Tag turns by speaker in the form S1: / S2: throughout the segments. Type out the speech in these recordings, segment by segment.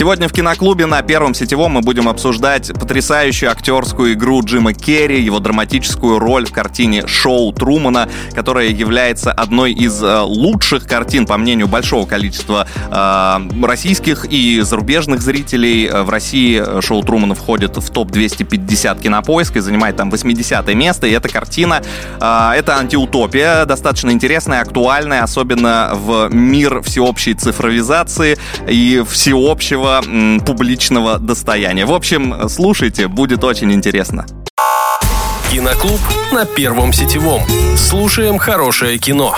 S1: Сегодня в киноклубе на Первом сетевом мы будем обсуждать потрясающую актерскую игру Джима Керри, его драматическую роль в картине «Шоу Трумана», которая является одной из э, лучших картин, по мнению большого количества э, российских и зарубежных зрителей. В России «Шоу Трумана» входит в топ-250 кинопоиска и занимает там 80 место. И эта картина, э, это антиутопия, достаточно интересная, актуальная, особенно в мир всеобщей цифровизации и всеобщего общего публичного достояния. В общем, слушайте, будет очень интересно.
S2: Киноклуб на Первом сетевом. Слушаем хорошее кино.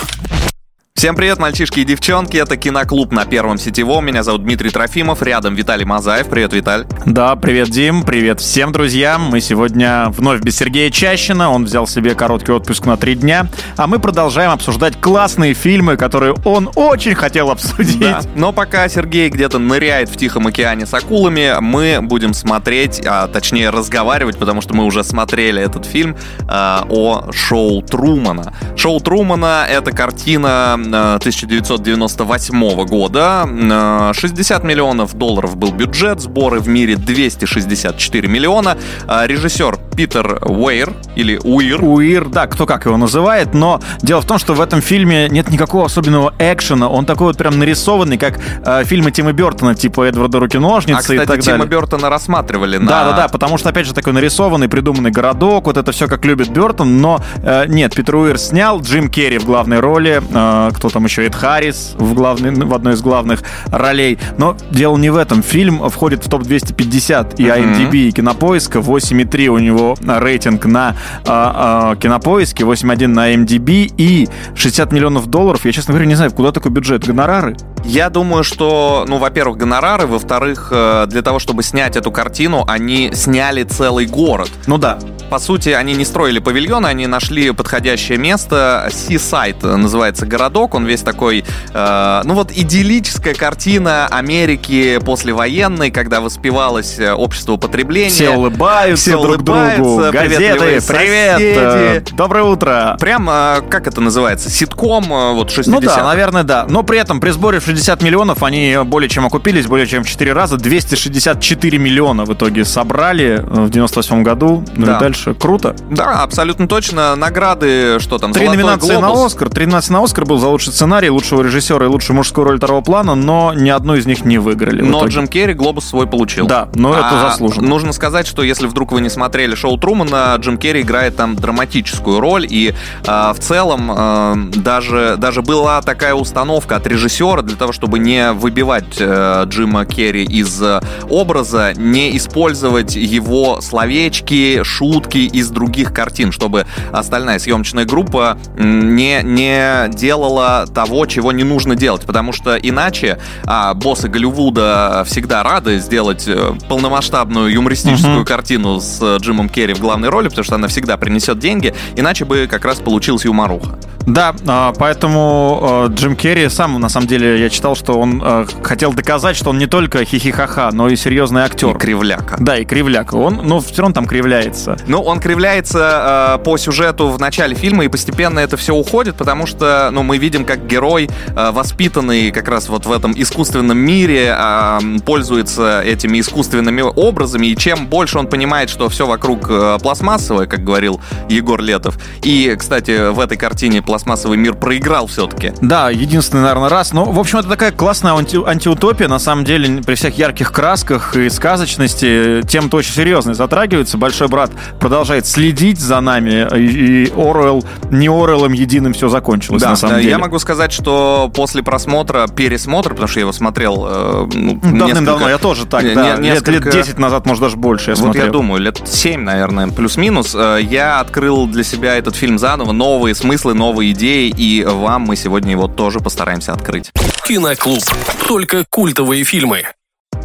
S1: Всем привет, мальчишки и девчонки, это Киноклуб на Первом Сетевом, меня зовут Дмитрий Трофимов, рядом Виталий Мазаев, привет, Виталь.
S3: Да, привет, Дим, привет всем друзьям, мы сегодня вновь без Сергея Чащина, он взял себе короткий отпуск на три дня, а мы продолжаем обсуждать классные фильмы, которые он очень хотел обсудить. Да.
S1: Но пока Сергей где-то ныряет в Тихом океане с акулами, мы будем смотреть, а точнее разговаривать, потому что мы уже смотрели этот фильм э, о шоу Трумана. Шоу Трумана — это картина 1998 года. 60 миллионов долларов был бюджет, сборы в мире 264 миллиона. А режиссер Питер Уэйр или Уир.
S3: Уир, да, кто как его называет, но дело в том, что в этом фильме нет никакого особенного экшена, он такой вот прям нарисованный, как э, фильмы Тима Бертона, типа Эдварда Руки-ножницы
S1: а, кстати,
S3: и так
S1: Тима
S3: далее.
S1: Бертона рассматривали на...
S3: Да-да-да, потому что, опять же, такой нарисованный, придуманный городок, вот это все как любит Бертон, но э, нет, Питер Уир снял, Джим Керри в главной роли, э, кто там еще, Эд Харрис в, главной, в одной из главных ролей, но дело не в этом, фильм входит в топ-250 и IMDb, и Кинопоиска, 8,3 у него рейтинг на э, э, Кинопоиске, 8,1 на MDB и 60 миллионов долларов. Я, честно говоря, не знаю, куда такой бюджет. Гонорары?
S1: Я думаю, что, ну, во-первых, гонорары, во-вторых, э, для того, чтобы снять эту картину, они сняли целый город.
S3: Ну да.
S1: По сути, они не строили павильоны, они нашли подходящее место. Seaside называется городок, он весь такой, э, ну вот идиллическая картина Америки послевоенной, когда воспевалось э, общество потребления.
S3: Все улыбаются
S1: все
S3: друг другу, газеты, привет,
S1: соседи.
S3: доброе утро.
S1: Прям, э, как это называется, ситком э, вот 60
S3: Ну да, наверное, да. Но при этом при сборе в 60 миллионов они более чем окупились, более чем в 4 раза. 264 миллиона в итоге собрали в 98 году. Ну
S1: Да.
S3: и дальше. Круто.
S1: Да, абсолютно точно. Награды, что там,
S3: Три
S1: «Золотой
S3: номинации на
S1: глобус».
S3: Оскар. Три номинации на Оскар был за лучший сценарий, лучшего режиссера и лучшую мужскую роль второго плана, но ни одну из них не выиграли.
S1: Но. Джим Керри глобус свой получил.
S3: Да, но это
S1: А
S3: заслуженно.
S1: Нужно сказать, что если вдруг вы не смотрели шоу Трумана, Джим Керри играет там драматическую роль, и э, в целом э, даже, даже была такая установка от режиссера для того, чтобы не выбивать э, Джима Керри из э, образа, не использовать его словечки, шутки из других картин, чтобы остальная съемочная группа не, не делала того, чего не нужно делать, потому что иначе а, боссы Голливуда всегда рады сделать э, полномасштабную юмористическую
S3: Мгм.
S1: картину с э, Джимом Керри в главной роли, потому что она всегда принесет деньги, иначе бы как раз получилась юморуха.
S3: Да, а, поэтому э, Джим Керри сам, на самом деле, я читал, что он э, хотел доказать, что он не только хихихаха, но и серьезный актер.
S1: И кривляка.
S3: Да, и кривляка. Он, но все равно там кривляется.
S1: Ну, он кривляется э, по сюжету в начале фильма, и постепенно это все уходит, потому что, ну, мы видим, как герой, э, воспитанный как раз вот в этом искусственном мире, э, пользуется этими искусственными образами, и чем больше он понимает, что все вокруг э, пластмассовое, как говорил Егор Летов, и, кстати, в этой картине пластмассовый мир проиграл все-таки.
S3: Да, единственный, наверное, раз. Но, в общем, это такая классная анти- антиутопия, на самом деле, при всех ярких красках и сказочности. Тем-то очень серьезно затрагивается. Большой брат продолжает следить за нами, и, и Оруэлл, не Оруэллом единым все закончилось,
S1: Да,
S3: на самом
S1: э,
S3: деле.
S1: я могу сказать, что после просмотра, пересмотра, потому что я его смотрел э, ну,
S3: Давным-давно,
S1: несколько-
S3: я тоже так,
S1: не-
S3: да.
S1: не-
S3: Лет,
S1: несколько-
S3: лет 10 назад, может, даже больше я
S1: вот
S3: смотрел.
S1: я думаю, лет 7, наверное, плюс-минус. Э, Я открыл для себя этот фильм заново, новые смыслы, новые идеи, и вам мы сегодня его тоже постараемся открыть.
S2: Киноклуб. Только культовые фильмы.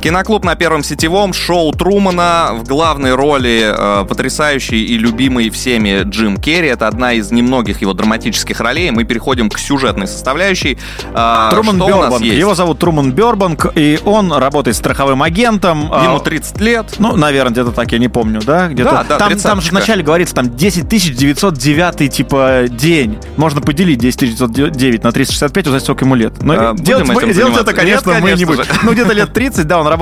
S1: Киноклуб на первом сетевом, шоу Трумана, в главной роли э, потрясающий и любимый всеми Джим Керри. Это одна из немногих его драматических ролей. Мы переходим к сюжетной составляющей.
S3: Э, Труман Бёрбанк. Его зовут Труман Бёрбанк, и он работает страховым агентом.
S1: А, Ему 30 лет.
S3: Ну, наверное, где-то так, я не помню, да? Где-то. Да, да, там, там же вначале говорится, там 10 909 типа день. Можно поделить 10 909 на 365, узнать, сколько ему лет. Но а, делать, мы, делать это, конечно, Нет, мы конечно не будем. Ну, где-то лет 30, да, он работает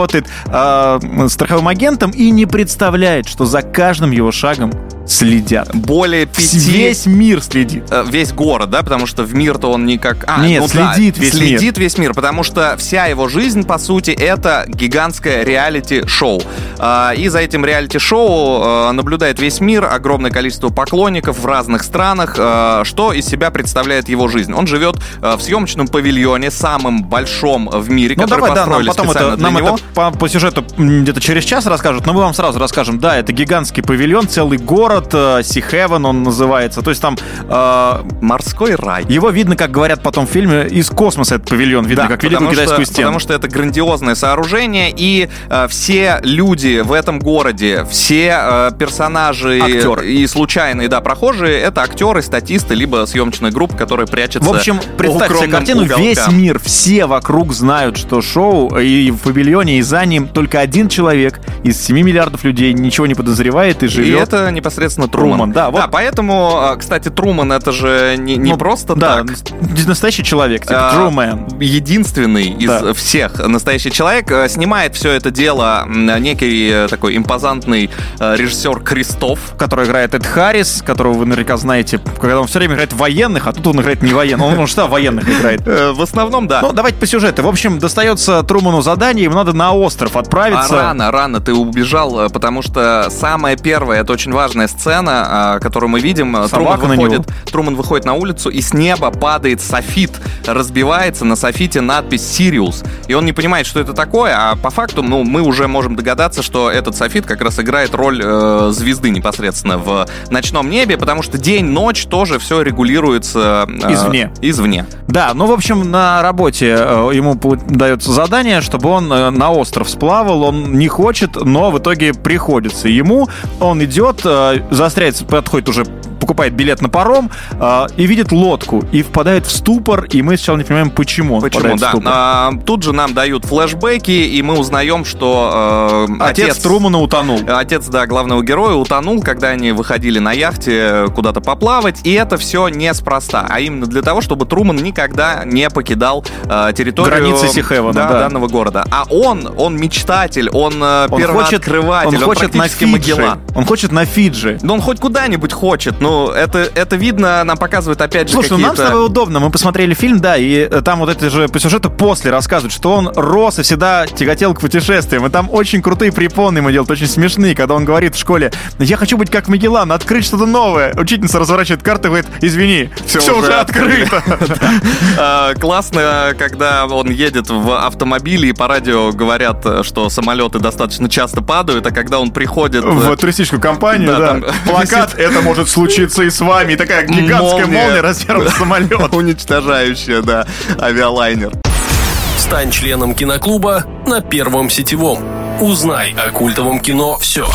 S3: э, страховым агентом и не представляет, что за каждым его шагом следят.
S1: Более пяти...
S3: Весь мир следит.
S1: Э, весь город, да? Потому что в мир-то он никак...
S3: А, Нет, ну, следит да, весь
S1: следит
S3: мир.
S1: Следит весь мир, потому что вся его жизнь, по сути, это гигантское реалити-шоу. А, и за этим реалити-шоу э, наблюдает весь мир, огромное количество поклонников в разных странах, э, что из себя представляет его жизнь. Он живет в съемочном павильоне, самым большом в мире, ну, который давай, построили да, нам потом это, нам него. это
S3: по, по сюжету где-то через час расскажут, но мы вам сразу расскажем. Да, это гигантский павильон, целый город, город, э, он называется. То есть там...
S1: Э, Морской рай.
S3: Его видно, как говорят потом в фильме, из космоса этот павильон видно, да, как великую китайскую
S1: что, стену. Потому что это грандиозное сооружение, и э, все люди в этом городе, все э, персонажи актеры. и случайные, да, прохожие, это актеры, статисты, либо съемочная группа, которая прячется
S3: В общем, представь себе картину, уголкам. весь мир, все вокруг знают, что шоу и в павильоне, и за ним только один человек из 7 миллиардов людей ничего не подозревает и живет. И
S1: это непосредственно непосредственно Труман. Труман
S3: да,
S1: вот. да, поэтому, а, кстати, Труман это же не, не ну, просто
S3: да,
S1: так.
S3: настоящий человек, типа
S1: а, Единственный из да. всех настоящий человек. Э, снимает все это дело некий э, такой импозантный э, режиссер Кристоф.
S3: Который играет Эд Харрис, которого вы наверняка знаете, когда он все время играет военных, а тут он играет не военных. Он, он что, военных играет?
S1: В основном, да.
S3: Ну, давайте по сюжету. В общем, достается Труману задание, ему надо на остров отправиться.
S1: А рано, рано ты убежал, потому что самое первое, это очень важная сцена, а, которую мы видим. Собака Труман выходит, Труман выходит на улицу, и с неба падает софит, разбивается на софите надпись «Сириус». И он не понимает, что это такое, а по факту ну, мы уже можем догадаться, что этот софит как раз играет роль э, звезды непосредственно в ночном небе, потому что день-ночь тоже все регулируется
S3: э, извне.
S1: извне.
S3: Да, ну, в общем, на работе э, ему дается задание, чтобы он э, на остров сплавал. Он не хочет, но в итоге приходится ему. Он идет, э, заостряется, подходит уже покупает билет на паром э, и видит лодку и впадает в ступор, и мы сначала не понимаем, почему он почему, да. в ступор.
S1: А, тут же нам дают флешбеки, и мы узнаем, что
S3: э, отец, отец Трумана утонул.
S1: Отец, да, главного героя утонул, когда они выходили на яхте куда-то поплавать, и это все неспроста, а именно для того, чтобы Труман никогда не покидал э, территорию
S3: Границы Сихевана,
S1: да, да. данного города. А он, он мечтатель, он, э, он первооткрыватель,
S3: хочет, он, он хочет на Фиджи. Магеллан. Он хочет на Фиджи.
S1: Да он хоть куда-нибудь хочет, ну, это, это видно, нам показывает опять же
S3: Слушай, ну нам с тобой удобно, мы посмотрели фильм, да, и э, там вот это же по сюжету после рассказывают, что он рос и всегда тяготел к путешествиям, и там очень крутые препоны ему делают, очень смешные, когда он говорит в школе, я хочу быть как Магеллан, открыть что-то новое. Учительница разворачивает карту и говорит, извини, все, все уже открыто.
S1: А, классно, когда он едет в автомобиле и по радио говорят, что самолеты достаточно часто падают, а когда он приходит...
S3: В туристическую компанию, да, плакат, это может случиться и с вами. И такая гигантская молния, молния размером самолет.
S1: Уничтожающая, да, авиалайнер.
S2: Стань членом киноклуба на Первом сетевом. Узнай о культовом кино все.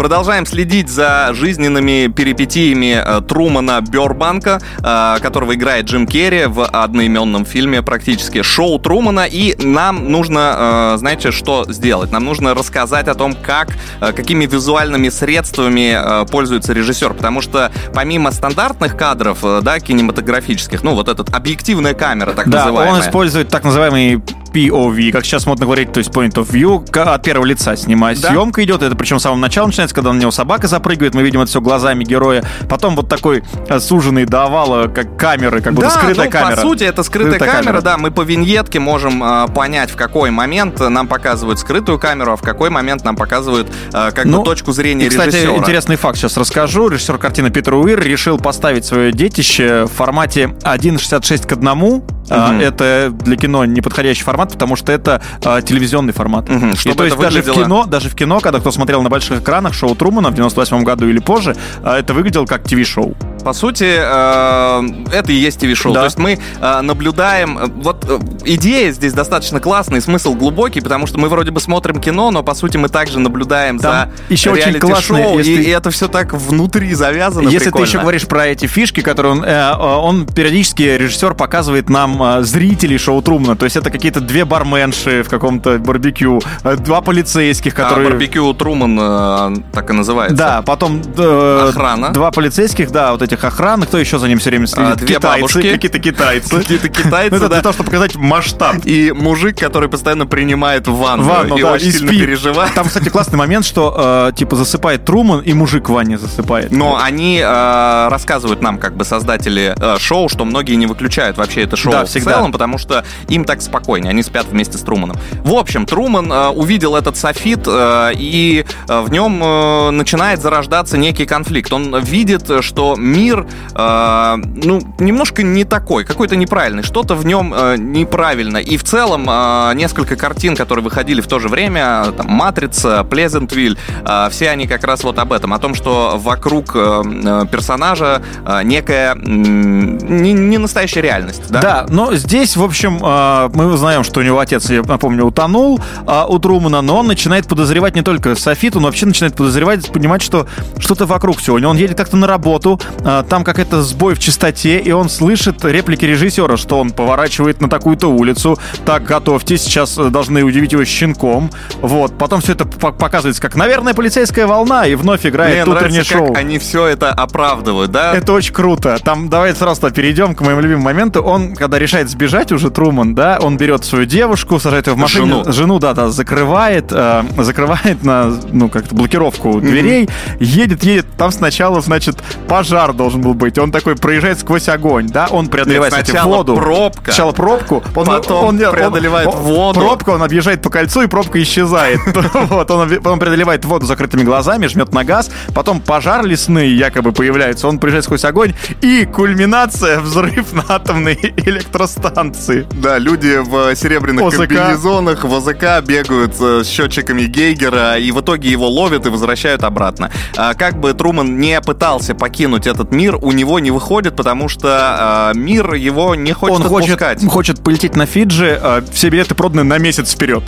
S1: Продолжаем следить за жизненными перипетиями э, Трумана Бёрбанка, э, которого играет Джим Керри в одноименном фильме практически «Шоу Трумана». И нам нужно, э, знаете, что сделать? Нам нужно рассказать о том, как, какими визуальными средствами пользуется режиссер. Потому что помимо стандартных кадров, да, кинематографических, ну, вот этот объективная камера, так
S3: да,
S1: называемая.
S3: он использует так называемый POV, как сейчас модно говорить, то есть point of view, от первого лица снимать. Да. Съемка идет, это причем с самого начала начинается, когда на него собака запрыгивает, мы видим это все глазами героя. Потом вот такой суженный до овала, как камеры, как будто да, скрытая ну, камера.
S1: по сути, это скрытая, скрытая камера, камера, да, мы по виньетке можем э, понять, в какой момент нам показывают скрытую камеру, а в какой момент нам показывают э, как ну, бы точку зрения и,
S3: кстати,
S1: режиссера.
S3: интересный факт сейчас расскажу. Режиссер картины Питер Уир решил поставить свое детище в формате 1.66 к 1, Угу. Это для кино неподходящий формат, потому что это а, телевизионный формат. Угу. И то есть даже в кино, даже в кино, когда кто смотрел на больших экранах шоу Трумана в 98 году или позже, а, это выглядело как ТВ-шоу.
S1: по сути, э, это и есть ТВ-шоу.
S3: Да.
S1: То есть мы э, наблюдаем... э, Вот э, идея здесь достаточно классная, смысл глубокий, потому что мы вроде бы смотрим кино, но, по сути, мы также наблюдаем
S3: Там
S1: за
S3: еще очень классно,
S1: реалити-шоу,
S3: если
S1: и, и это все так внутри завязано
S3: Если
S1: прикольно.
S3: ты еще говоришь про эти фишки, которые он, э, э, он периодически режиссер показывает нам э, зрителей шоу Трумана, то есть это какие-то две барменши в каком-то барбекю, э, два полицейских,
S1: А,
S3: которые
S1: барбекю Труман э, так и называется.
S3: Да, потом э,
S1: Охрана.
S3: Два полицейских, да, вот этих охран. Кто еще за ним все время следит?
S1: А, две
S3: китайцы,
S1: бабушки.
S3: какие-то китайцы.
S1: Какие-то китайцы,
S3: Ну, это для того, чтобы показать масштаб.
S1: И мужик, который постоянно принимает ванну,
S3: Ванну,
S1: и
S3: да,
S1: очень
S3: и
S1: сильно
S3: спит.
S1: переживает.
S3: Там, кстати, классный момент, что э, типа засыпает Труман, и мужик в ванне засыпает.
S1: Но они э, рассказывают нам, как бы создатели э, шоу, что многие не выключают вообще это шоу
S3: Да,
S1: в
S3: всегда.
S1: целом, потому что им так спокойнее, они спят вместе с Труманом. В общем, Труман э, увидел этот софит, э, и э, в нем э, начинает зарождаться некий конфликт. Он видит, что мир, э, ну, немножко не такой, какой-то неправильный, что-то в нем э, неправильно. И в целом э, несколько картин, которые выходили в то же время, там, «Матрица», «Плезентвиль», э, все они как раз вот об этом, о том, что вокруг э, э, персонажа э, некая м, не, не настоящая реальность. Да?
S3: Да, но здесь, в общем, э, мы узнаем, что у него отец, я напомню, утонул а, у Трумана, но он начинает подозревать не только Софит, он вообще начинает подозревать, понимать, что что-то вокруг все. Он едет как-то на работу, а, там какой-то сбой в чистоте, и он слышит реплики режиссера, что он поворачивает на такую-то улицу, так, готовьтесь, сейчас э, должны удивить его щенком. Вот, потом все это по- показывается как, наверное, полицейская волна, и вновь играет
S1: Мне
S3: утреннее
S1: нравится,
S3: шоу.
S1: как они все это оправдывают, да?
S3: Это очень круто. Там давайте сразу перейдем к моему любимому моменту. Он, когда решает сбежать уже Труман, да, он берет свою девушку, сажает ее в машину,
S1: Жену.
S3: да, да, закрывает, э, закрывает на, ну, как-то блокировку дверей, едет, едет. Там сначала, значит, пожар должен был быть. Он такой проезжает сквозь огонь, да, он преодолевает,
S1: Нет, сначала
S3: воду.
S1: пробка.
S3: Сначала пробку, он,
S1: Потом
S3: он, он-
S1: преодолевает
S3: он-
S1: воду.
S3: Пробка, он объезжает по кольцу, и пробка исчезает. Вот, он потом преодолевает воду закрытыми глазами, жмет на газ, потом пожар лесные якобы появляется, он проезжает сквозь огонь, и кульминация — взрыв на атомной электростанции.
S1: Да, люди в серебряных
S3: ОЗК.
S1: комбинезонах в ОЗК бегают э, с счетчиками Гейгера, и в итоге его ловят и возвращают обратно. А Как бы Труман не пытался покинуть этот мир, у него не выходит, потому что э, мир его не хочет
S3: он хочет,
S1: отпускать.
S3: хочет полететь на Фиджи, э, все билеты проданы на месяц вперед.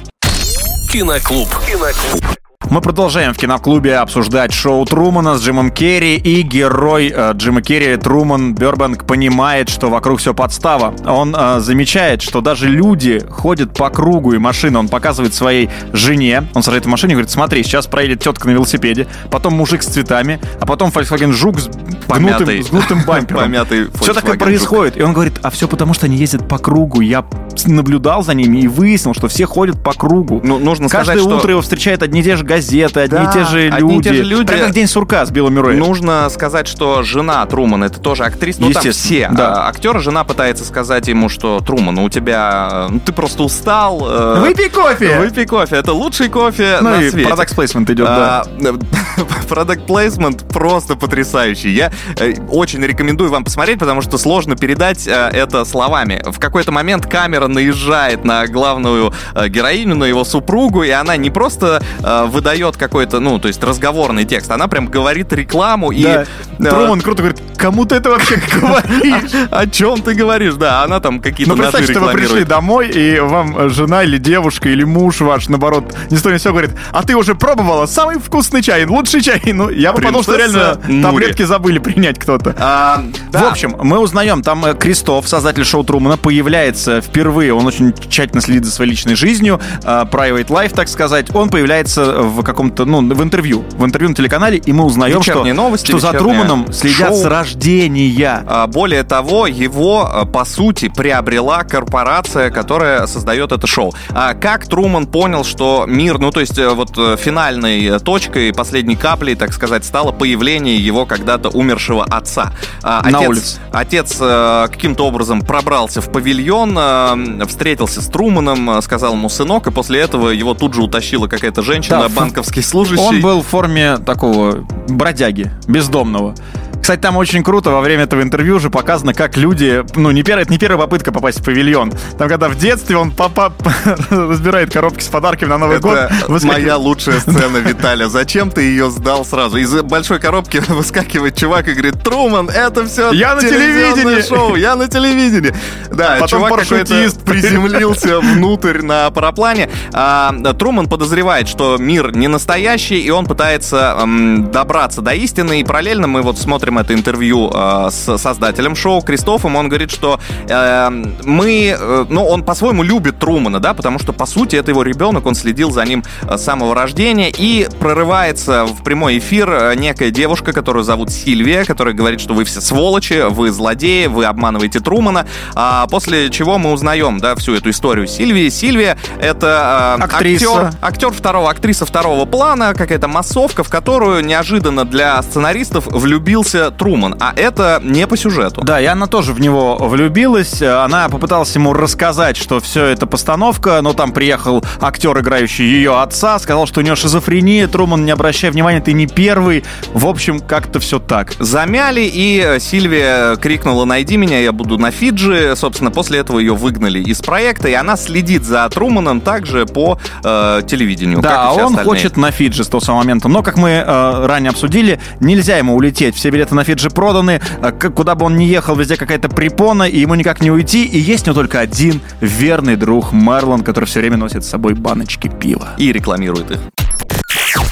S2: Киноклуб. Киноклуб.
S3: Мы продолжаем в киноклубе обсуждать шоу Трумана с Джимом Керри, и герой э, Джима Керри, Труман Бербанк, понимает, что вокруг все подстава. Он э, замечает, что даже люди ходят по кругу, и машина он показывает своей жене, он сажает в машине и говорит, смотри, сейчас проедет тетка на велосипеде, потом мужик с цветами, а потом Volkswagen Жук с гнутым, с гнутым бампером.
S1: Помятый
S3: Все такое
S1: Volkswagen
S3: происходит. И он говорит, а все потому, что они ездят по кругу. Я наблюдал за ними и выяснил, что все ходят по кругу.
S1: Ну, нужно
S3: Каждое
S1: сказать, что-
S3: утро его встречают одни и те же газеты, одни
S1: Да,
S3: и те же люди.
S1: одни и те же люди.
S3: Прям как день сурка с Биллом Мюрреем.
S1: Нужно сказать, что жена Трумана это тоже актриса. Ну, там все
S3: да.
S1: а, актеры. Жена пытается сказать ему, что Труман, у тебя... ну, ты просто устал. э,
S3: Выпей кофе!
S1: Выпей кофе. Это лучший кофе
S3: Ну
S1: на
S3: и
S1: свете.
S3: продакт плейсмент идет, да.
S1: Продакт плейсмент просто потрясающий. Я э, очень рекомендую вам посмотреть, потому что сложно передать это словами. В какой-то момент камера наезжает на главную героиню, на его супругу, и она не просто э, выдает какой-то, ну, то есть разговорный текст, она прям говорит рекламу и...
S3: Да.
S1: э,
S3: Труман круто говорит, кому ты это вообще говоришь?
S1: О чем ты говоришь? Да, она там какие-то
S3: Ну, представь,
S1: ножи
S3: что вы пришли домой, и вам э, жена или девушка, или муж ваш, наоборот, не сто не все говорит, а ты уже пробовала самый вкусный чай, лучший чай. Ну, я бы подумал, что реально таблетки забыли принять кто-то.
S1: А,
S3: В общем, мы узнаем, там э, Кристоф, создатель шоу Трумана, появляется впервые. Он очень тщательно следит за своей личной жизнью, э, private life, так сказать. Он появляется в каком-то, ну, в интервью, в интервью на телеканале, и мы узнаем, что,
S1: новости,
S3: что за Труманом следят
S1: шоу.
S3: с рождения.
S1: А, Более того, его, а, по сути, приобрела корпорация, которая создает это шоу. А как Труман понял, что мир, ну, то есть, э, вот э, финальной э, точкой, последней каплей, так сказать, стало появление его когда-то умершего отца. А,
S3: На
S1: отец,
S3: улице.
S1: Отец каким-то образом пробрался в павильон, встретился с Труманом, сказал ему сынок, и после этого его тут же утащила какая-то женщина,
S3: Да,
S1: банковский служащий.
S3: Он был в форме такого бродяги, бездомного. Кстати, там очень круто во время этого интервью уже показано, как люди... Ну, не первая, это не первая попытка попасть в павильон. Там, когда в детстве он папа разбирает коробки с подарками на Новый
S1: Это
S3: год.
S1: моя лучшая сцена, Виталя. Зачем ты ее сдал сразу? Из большой коробки выскакивает чувак и говорит, Труман, это все
S3: Я на телевидении!»
S1: шоу, я на телевидении. Да,
S3: Потом
S1: чувак
S3: парашютист.
S1: приземлился внутрь на параплане. А, Труман подозревает, что мир не настоящий, и он пытается м, добраться до истины. И параллельно мы вот смотрим это интервью э, с создателем шоу Кристофом. Он говорит, что э, мы, э, ну, он по-своему любит Трумана, да, потому что, по сути, это его ребенок, он следил за ним э, с самого рождения, и прорывается в прямой эфир э, некая девушка, которую зовут Сильвия, которая говорит, что вы все сволочи, вы злодеи, вы обманываете Трумана, а после чего мы узнаем, да, всю эту историю Сильвии. Сильвия — это э,
S3: Актриса.
S1: актер, актер второго, актриса второго плана, какая-то массовка, в которую неожиданно для сценаристов влюбился Труман, а это не по сюжету.
S3: Да, и она тоже в него влюбилась. Она попыталась ему рассказать, что все это постановка, но там приехал актер, играющий ее отца, сказал, что у нее шизофрения. Труман, не обращай внимания, ты не первый. В общем, как-то все так.
S1: Замяли, и Сильвия крикнула «Найди меня, я буду на Фиджи». Собственно, после этого ее выгнали из проекта, и она следит за Труманом также по э, телевидению.
S3: Да, а он
S1: остальные.
S3: хочет на Фиджи с того самого момента. Но, как мы э, ранее обсудили, нельзя ему улететь. Все билеты на Фиджи проданы. К- куда бы он ни ехал, везде какая-то препона, и ему никак не уйти. И есть у него только один верный друг Мерлон, который все время носит с собой баночки пива.
S1: И рекламирует их.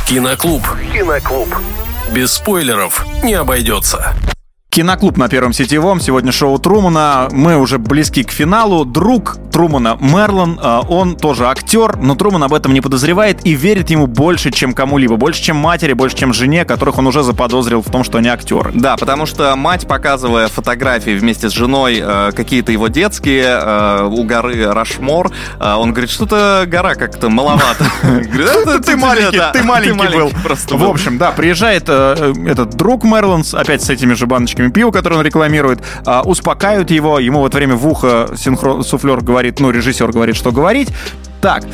S2: Киноклуб. Киноклуб. Без спойлеров не обойдется.
S3: Киноклуб на Первом сетевом. Сегодня шоу Трумана. Мы уже близки к финалу. Друг Трумана Мерлон, э, он тоже актер, но Труман об этом не подозревает и верит ему больше, чем кому-либо. Больше, чем матери, больше, чем жене, которых он уже заподозрил в том, что они актеры.
S1: Да, потому что мать, показывая фотографии вместе с женой, э, какие-то его детские, э, у горы Рашмор, он говорит, что-то гора как-то маловато. Говорит, «Это
S3: Ты маленький, ты маленький был. В
S1: был».
S3: общем, да, приезжает этот друг Мерлон, с- опять с этими же баночками пива, которые он рекламирует, а, успокаивают его, ему в это время в ухо синхро- суфлер говорит, ну, режиссер говорит, что говорить. Так,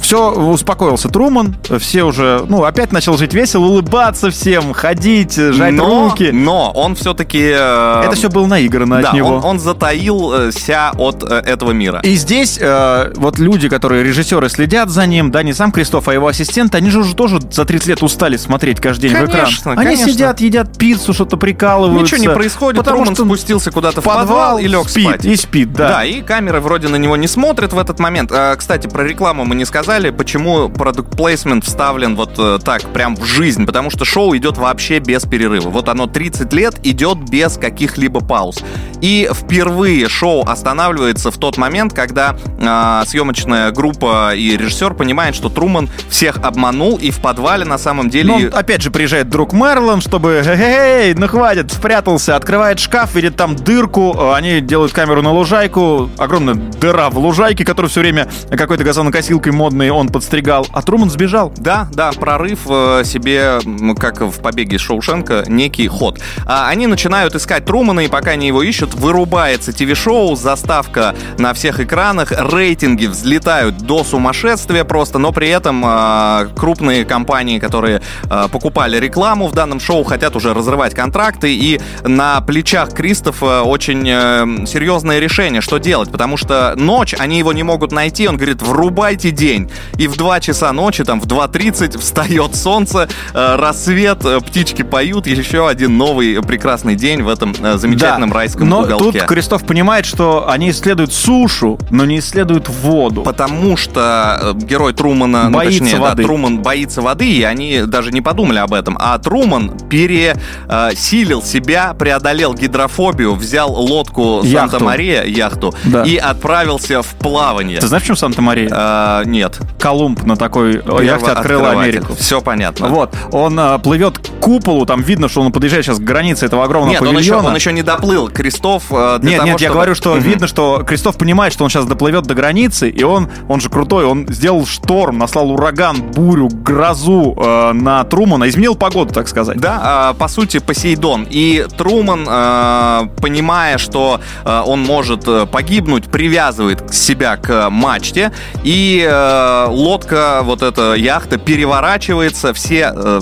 S3: все, успокоился Труман, все уже, ну, опять начал жить весело, улыбаться всем, ходить, жать
S1: но,
S3: руки.
S1: Но он все-таки...
S3: Это все было наиграно
S1: да,
S3: от него.
S1: Он, он затаился от э, этого мира.
S3: И здесь э, вот люди, которые режиссеры следят за ним, да, не сам Кристоф, а его ассистент, они же уже тоже за 30 лет устали смотреть каждый день в
S1: Конечно,
S3: экран. Они
S1: конечно.
S3: сидят, едят пиццу, что-то прикалываются.
S1: Ничего не происходит,
S3: потому
S1: Труман
S3: что
S1: спустился куда-то в
S3: подвал,
S1: подвал и лег
S3: спит,
S1: спать.
S3: и спит, да.
S1: Да, и камеры вроде на него не смотрят в этот момент. А, кстати, про рекламу мы не сказали, почему продукт плейсмент вставлен вот э, так, прям в жизнь. Потому что шоу идет вообще без перерыва. Вот оно 30 лет идет без каких-либо пауз. И впервые шоу останавливается в тот момент, когда а, съемочная группа и режиссер понимает, что Труман всех обманул, и в подвале на самом деле...
S3: Он, опять же приезжает друг Мерлон, чтобы «Эй, ну хватит, спрятался», открывает шкаф, видит там дырку, э, они делают камеру на лужайку, огромная дыра в лужайке, которую все время какой-то газонокосилкой модной он подстригал, а Труман сбежал.
S1: Да, да, прорыв э, себе, как в «Побеге из Шоушенка», некий ход. А они начинают искать Трумана, и пока они его ищут, вырубается ТВ-шоу, заставка на всех экранах, рейтинги взлетают до сумасшествия просто, но при этом э, крупные компании, которые э, покупали рекламу в данном шоу, хотят уже разрывать контракты, и на плечах Кристофа очень э, серьезное решение, что делать, потому что ночь, они его не могут найти, он говорит, врубайте день. И в 2 часа ночи, там в 2.30 встает солнце, э, рассвет, э, птички поют, еще один новый прекрасный день в этом э, замечательном
S3: Да.
S1: райском
S3: Но
S1: уголке.
S3: тут Кристоф понимает, что они исследуют сушу, но не исследуют воду.
S1: Потому что герой Трумана, ну,
S3: Боится
S1: точнее, да,
S3: воды.
S1: Труман боится воды, и они даже не подумали об этом. А Труман пересилил себя, преодолел гидрофобию, взял лодку. Санта-Мария, яхту,
S3: Да.
S1: и отправился в плавание.
S3: Ты знаешь, почему Санта-Мария?
S1: Э, нет.
S3: Колумб на такой яхте открыл Америку.
S1: Все понятно.
S3: Вот, он э, плывет куполу, там видно, что он подъезжает сейчас к границе этого огромного
S1: Нет, он еще,
S3: павильона.
S1: он еще не доплыл. Крестов э, для
S3: Нет,
S1: того,
S3: нет, я
S1: чтобы-
S3: говорю, что
S1: Мгм.
S3: видно, что Кристоф понимает, что он сейчас доплывет до границы, и он, он же крутой, он сделал шторм, наслал ураган, бурю, грозу э, на Трумана, изменил погоду, так сказать.
S1: Да, э, по сути, Посейдон. И Труман, э, понимая, что э, он может э, погибнуть, привязывает себя к мачте и э, лодка, вот эта яхта переворачивается, все э,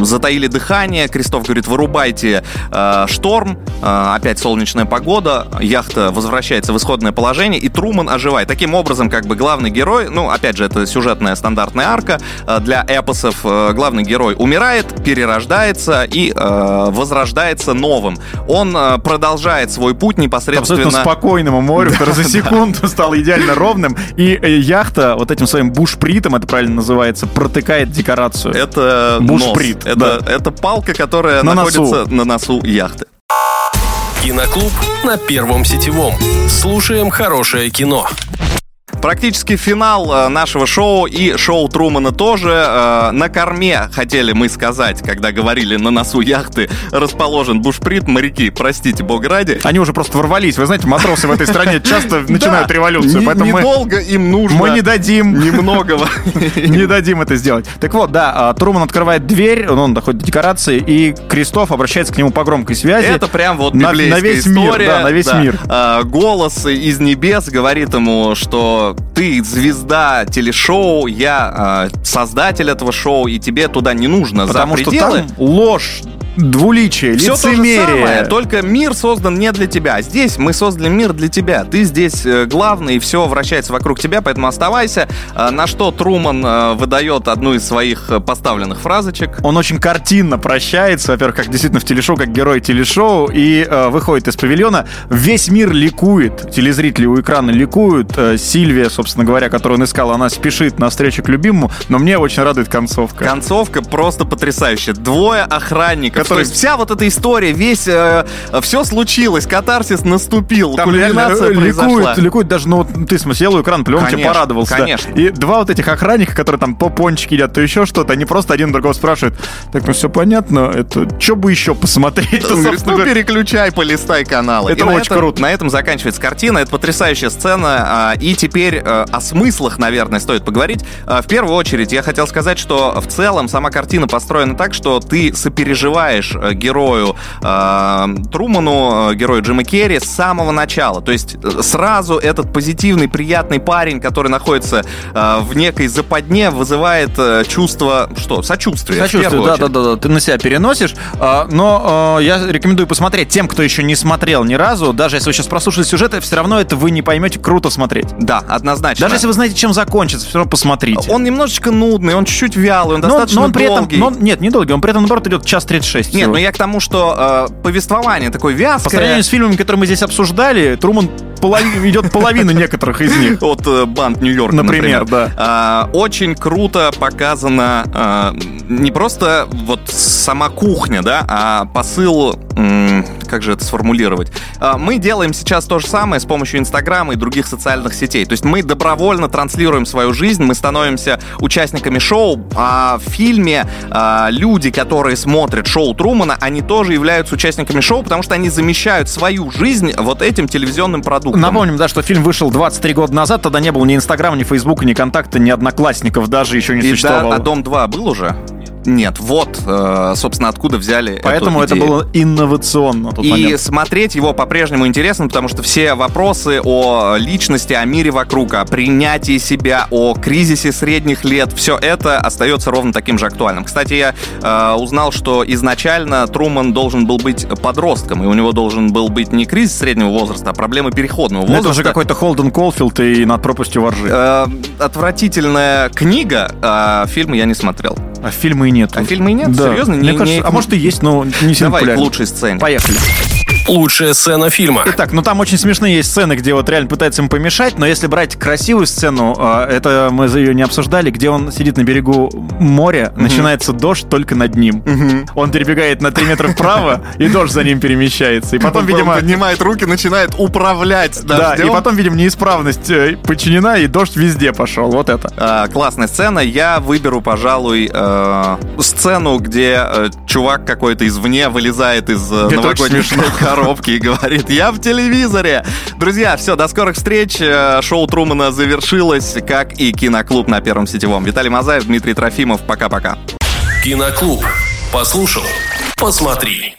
S1: затаили дыхание, Крестов говорит, вырубайте э, шторм, э, опять солнечная погода, яхта возвращается в исходное положение, и Труман оживает. Таким образом, как бы главный герой, ну, опять же, это сюжетная стандартная арка э, для эпосов, э, главный герой умирает, перерождается и э, возрождается новым. Он э, продолжает свой путь непосредственно...
S3: Абсолютно спокойному морю, который за секунду стал идеально ровным, и э, яхта вот этим своим бушпритом, это правильно называется, протыкает декорацию.
S1: Это бушприт. Нос. Это, да. это палка, которая на находится носу. на носу яхты.
S2: Киноклуб на Первом сетевом. Слушаем хорошее кино.
S1: Практически финал э, нашего шоу и шоу Трумана тоже. Э, на корме, хотели мы сказать, когда говорили на носу яхты, расположен бушприт. Моряки, простите, бог ради.
S3: Они уже просто ворвались. Вы знаете, матросы в этой стране часто начинают революцию.
S1: Поэтому Недолго им нужно.
S3: Мы не дадим.
S1: Немногого.
S3: Не дадим это сделать. Так вот, да, а, Труман открывает дверь, он доходит до декорации, и Крестов обращается к нему по громкой связи.
S1: Это прям вот на, на
S3: весь мир, на весь мир.
S1: А, голос из небес говорит ему, что ты звезда телешоу, я э, создатель этого шоу, и тебе туда не нужно
S3: Потому
S1: за пределы.
S3: что там ложь, двуличие, Все лицемерие. То же самое,
S1: только мир создан не для тебя. Здесь мы создали мир для тебя. Ты здесь э, главный, и все вращается вокруг тебя, поэтому оставайся. Э, на что Труман э, выдает одну из своих поставленных фразочек.
S3: Он очень картинно прощается, во-первых, как действительно в телешоу, как герой телешоу, и э, выходит из павильона. Весь мир ликует, телезрители у экрана ликуют. Э, Сильвия, собственно говоря, которую он искал, она спешит на встречу к любимому, но мне очень радует концовка.
S1: Концовка просто потрясающая. Двое охранников который... То есть вся вот эта история, весь... Э, все случилось, катарсис наступил,
S3: Там кульминация э, произошла. Ликует, ликует даже, ну, ты смотрел экран, плем, тебе порадовался.
S1: Конечно.
S3: Да. И два вот этих охранника, которые там по пончики едят, то еще что-то, они просто один другого спрашивают, так, ну все понятно, это что бы еще посмотреть?
S1: Говорит, ну переключай, полистай каналы.
S3: Это и очень
S1: этом,
S3: круто.
S1: На этом заканчивается картина, это потрясающая сцена, а, и теперь э, о смыслах, наверное, стоит поговорить. В первую очередь я хотел сказать, что в целом сама картина построена так, что ты сопереживаешь доверяешь э, герою э, Труману, э, герою Джима Керри с самого начала. То есть э, сразу этот позитивный, приятный парень, который находится э, в некой западне, вызывает э, чувство, что, сочувствия.
S3: Сочувствие, да, да, да, да, ты на себя переносишь. Э, но э, я рекомендую посмотреть тем, кто еще не смотрел ни разу. Даже если вы сейчас прослушали сюжет, все равно это вы не поймете, круто смотреть.
S1: Да, однозначно.
S3: Даже если вы знаете, чем закончится, все равно посмотрите.
S1: Он немножечко нудный, он чуть-чуть вялый, он но, достаточно но он при
S3: долгий. Этом, но, нет, не долгий, он при этом, наоборот, идет час 36 6
S1: Нет, но я к тому, что э, повествование такое вязкое.
S3: По сравнению с фильмами, которые мы здесь обсуждали, Труман полов... идет половина некоторых из них.
S1: От э, банд Нью-Йорка,
S3: например. например
S1: да. Э, очень круто показана э, не просто вот сама кухня, да, а посыл, как же это сформулировать. Э, мы делаем сейчас то же самое с помощью Инстаграма и других социальных сетей. То есть мы добровольно транслируем свою жизнь, мы становимся участниками шоу, а в фильме люди, которые смотрят шоу Трумана, они тоже являются участниками шоу, потому что они замещают свою жизнь вот этим телевизионным продуктом.
S3: Напомним, да, что фильм вышел 23 года назад, тогда не было ни Инстаграма, ни Фейсбука, ни контакта, ни Одноклассников даже еще не и существовало.
S1: Да, а Дом 2 был уже? Нет, вот, э, собственно, откуда взяли
S3: Поэтому это было инновационно.
S1: И момент. смотреть его по-прежнему интересно, потому что все вопросы о личности, о мире вокруг, о принятии себя, о кризисе средних лет, все это остается ровно таким же актуальным. Кстати, я э, узнал, что изначально Труман должен был быть подростком, и у него должен был быть не кризис среднего возраста, а проблемы переходного возраста.
S3: Ну, это же какой-то Холден Колфилд и над пропастью воржи. Э,
S1: отвратительная книга, а фильм я не смотрел.
S3: А фильмы нет.
S1: А фильмы нет?
S3: Да.
S1: Серьезно?
S3: Мне не, кажется, не... а может и есть, но не сильно
S1: Давай к лучшей сцене.
S3: Поехали.
S2: Лучшая сцена фильма.
S3: Итак, ну там очень смешные есть сцены, где вот реально пытается им помешать, но если брать красивую сцену, а, это мы ее не обсуждали, где он сидит на берегу моря, угу. начинается дождь только над ним. Угу. Он перебегает на 3 метра вправо, и дождь за ним перемещается. И потом, видимо...
S1: Поднимает руки, начинает управлять.
S3: Да, и потом, видимо, неисправность э, подчинена, и дождь везде пошел. Вот это.
S1: А, классная сцена. Я выберу, пожалуй, э, сцену, где э, чувак какой-то извне вылезает из новогодней коробки и говорит, я в телевизоре. Друзья, все, до скорых встреч. Э, шоу Трумана завершилось, как и киноклуб на Первом сетевом. Виталий Мазаев, Дмитрий Трофимов. Пока-пока.
S2: Киноклуб. Послушал. Посмотри.